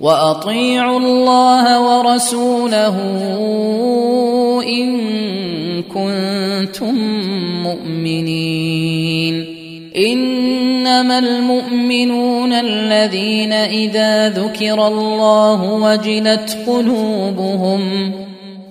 وأطيعوا الله ورسوله إن كنتم مؤمنين. إنما المؤمنون الذين إذا ذكر الله وجلت قلوبهم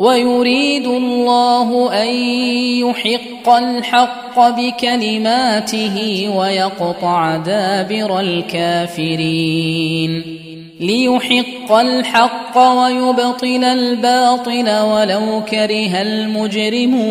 ويريد الله أن يحق الحق بكلماته ويقطع دابر الكافرين. ليحق الحق ويبطل الباطل ولو كره المجرمون.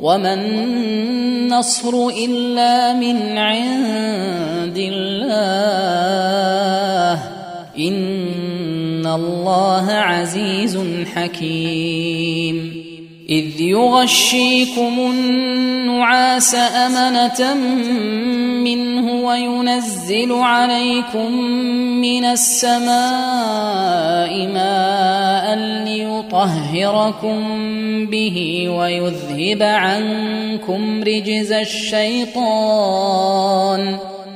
وما النصر الا من عند الله ان الله عزيز حكيم إذ يغشيكم النعاس أمنة منه وينزل عليكم من السماء ماء ليطهركم به ويذهب عنكم رجز الشيطان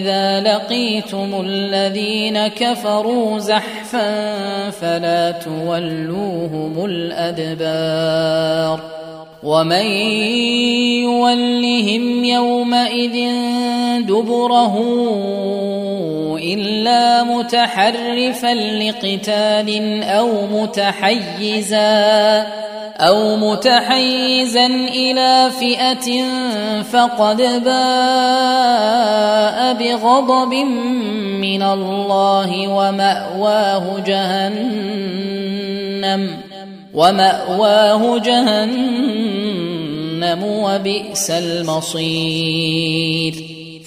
إذا لقيتم الذين كفروا زحفا فلا تولوهم الأدبار ومن يولهم يومئذ دبره إلا متحرفا لقتال أو متحيزا أو متحيزا إلى فئة فقد باء بغضب من الله ومأواه جهنم ومأواه جهنم وبئس المصير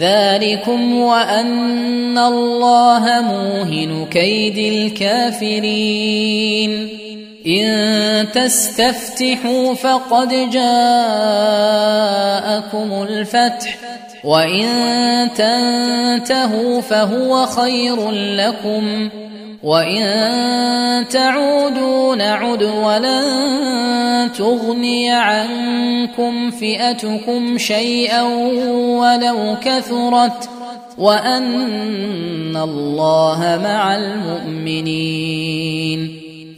ذلكم وأن الله موهن كيد الكافرين. إن تستفتحوا فقد جاءكم الفتح وإن تنتهوا فهو خير لكم. وان تعودوا نعد ولن تغني عنكم فئتكم شيئا ولو كثرت وان الله مع المؤمنين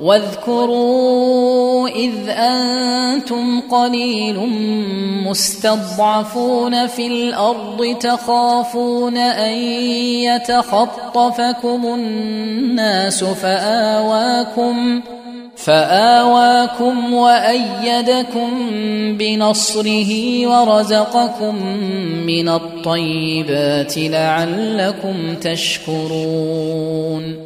واذكروا إذ أنتم قليل مستضعفون في الأرض تخافون أن يتخطفكم الناس فآواكم فآواكم وأيدكم بنصره ورزقكم من الطيبات لعلكم تشكرون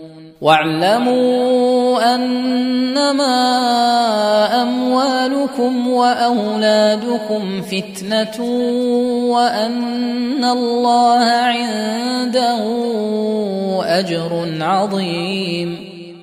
واعلموا أنما أموالكم وأولادكم فتنة وأن الله عنده أجر عظيم.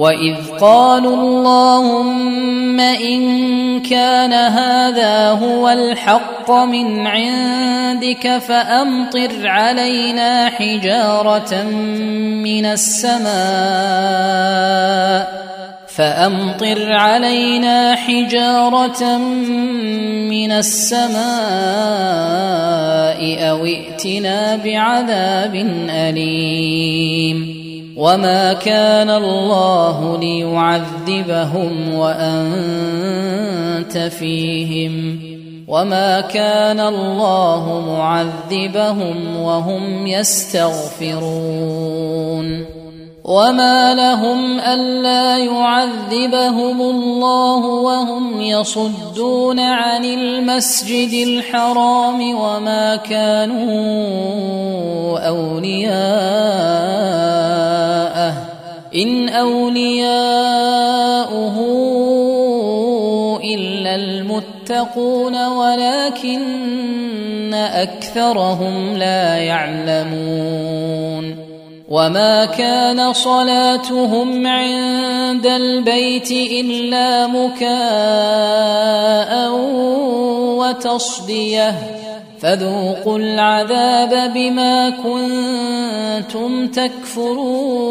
واذ قالوا اللهم ان كان هذا هو الحق من عندك فامطر علينا حجاره من السماء فامطر علينا حجاره من السماء أو ائتنا بعذاب اليم وما كان الله ليعذبهم وانت فيهم وما كان الله معذبهم وهم يستغفرون وما لهم الا يعذبهم الله وهم يصدون عن المسجد الحرام وما كانوا اولياءه ان اولياؤه الا المتقون ولكن اكثرهم لا يعلمون وما كان صلاتهم عند البيت الا مكاء وتصديه فذوقوا العذاب بما كنتم تكفرون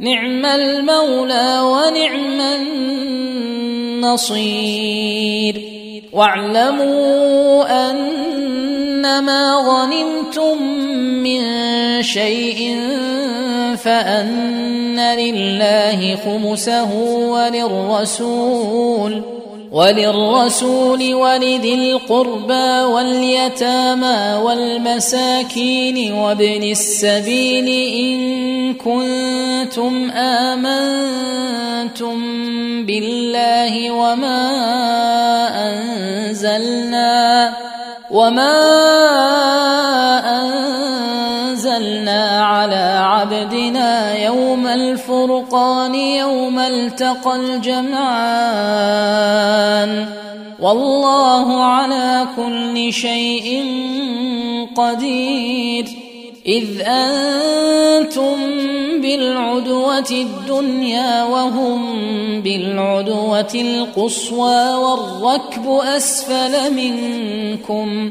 نعم المولى ونعم النصير. واعلموا أنما غنمتم من شيء فأن لله خمسه وللرسول. وللرسول ولذي القربى واليتامى والمساكين وابن السبيل إن كنتم آمنتم بالله وما أنزلنا وما أنزلنا على عبدنا الفرقان يوم التقى الجمعان. والله على كل شيء قدير. إذ أنتم بالعدوة الدنيا وهم بالعدوة القصوى والركب أسفل منكم.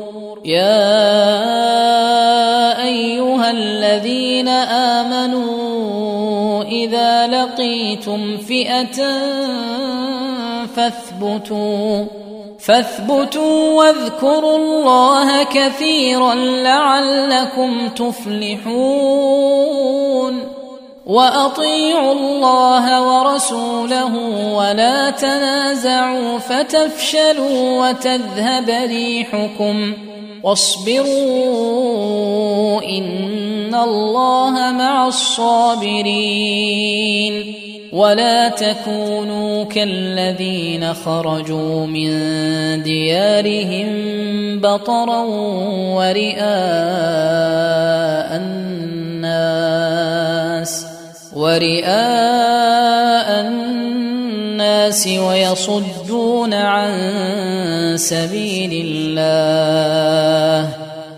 يا أيها الذين آمنوا إذا لقيتم فئة فاثبتوا فاثبتوا واذكروا الله كثيرا لعلكم تفلحون. وأطيعوا الله ورسوله ولا تنازعوا فتفشلوا وتذهب ريحكم. واصبروا إن الله مع الصابرين ولا تكونوا كالذين خرجوا من ديارهم بطرا ورئاء الناس ورئاء الناس ويصدون عن سبيل الله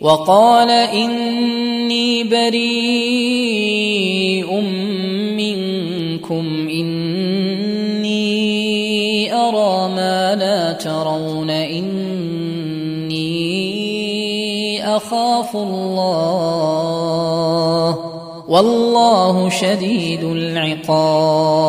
وقال إني بريء منكم إني أرى ما لا ترون إني أخاف الله والله شديد العقاب.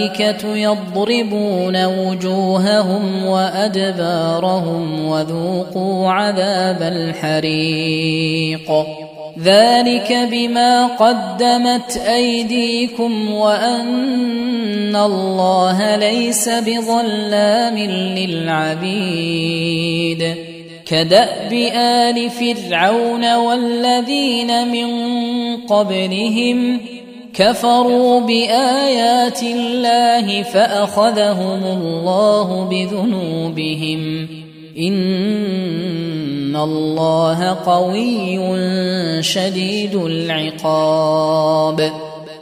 الملائكة يضربون وجوههم وأدبارهم وذوقوا عذاب الحريق. ذلك بما قدمت أيديكم وأن الله ليس بظلام للعبيد. كدأب آل فرعون والذين من قبلهم كفروا بآيات الله فأخذهم الله بذنوبهم. إن الله قوي شديد العقاب.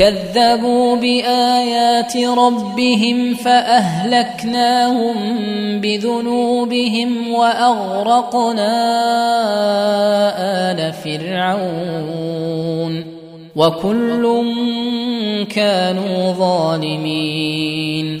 كذبوا بآيات ربهم فأهلكناهم بذنوبهم وأغرقنا آل فرعون وكل كانوا ظالمين.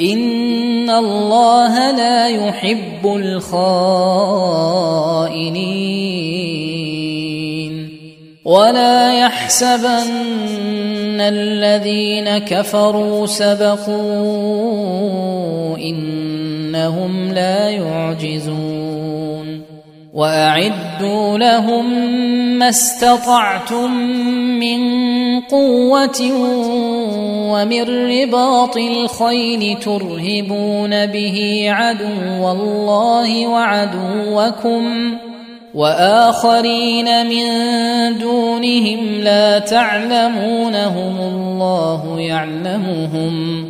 ان الله لا يحب الخائنين ولا يحسبن الذين كفروا سبقوا انهم لا يعجزون وأعدوا لهم ما استطعتم من قوة ومن رباط الخيل ترهبون به عدو الله وعدوكم وآخرين من دونهم لا تعلمونهم الله يعلمهم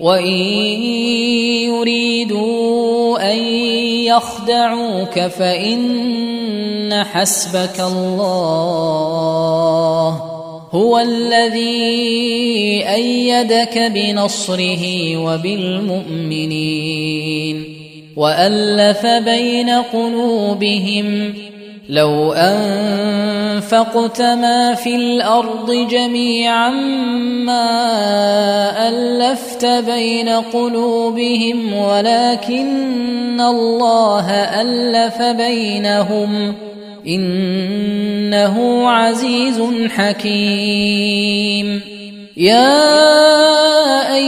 وإن يريدوا أن يخدعوك فإن حسبك الله هو الذي أيدك بنصره وبالمؤمنين وألف بين قلوبهم لو أنفقت ما في الأرض جميعا ما ألفت بين قلوبهم ولكن الله ألف بينهم إنه عزيز حكيم. يا أيها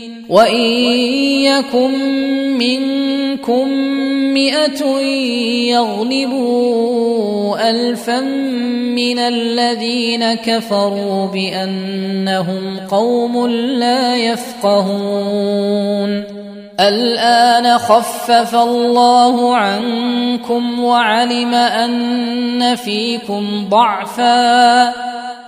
وإن يكن منكم مئة يغلبوا الفا من الذين كفروا بأنهم قوم لا يفقهون. الآن خفف الله عنكم وعلم أن فيكم ضعفا.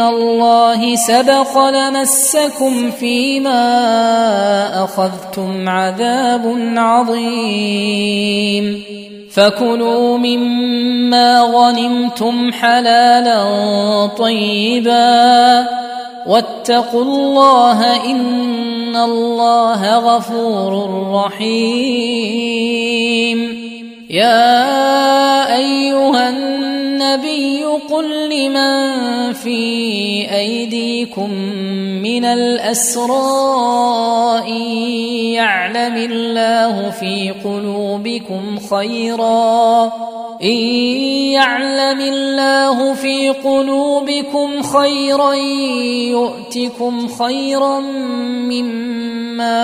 الله سبق لمسكم فيما أخذتم عذاب عظيم. فكلوا مما غنمتم حلالا طيبا. واتقوا الله إن الله غفور رحيم. يا أيها النبي قل لمن في أيديكم من الأسرى يعلم الله في قلوبكم خيرا إن يعلم الله في قلوبكم خيرا يؤتكم خيرا مما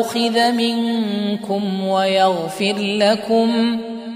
أخذ منكم ويغفر لكم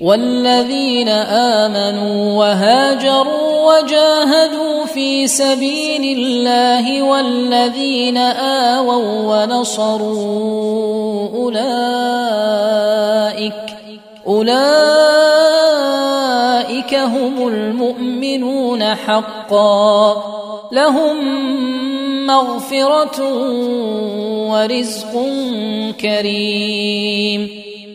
والذين آمنوا وهاجروا وجاهدوا في سبيل الله والذين آووا ونصروا أولئك أولئك هم المؤمنون حقا لهم مغفرة ورزق كريم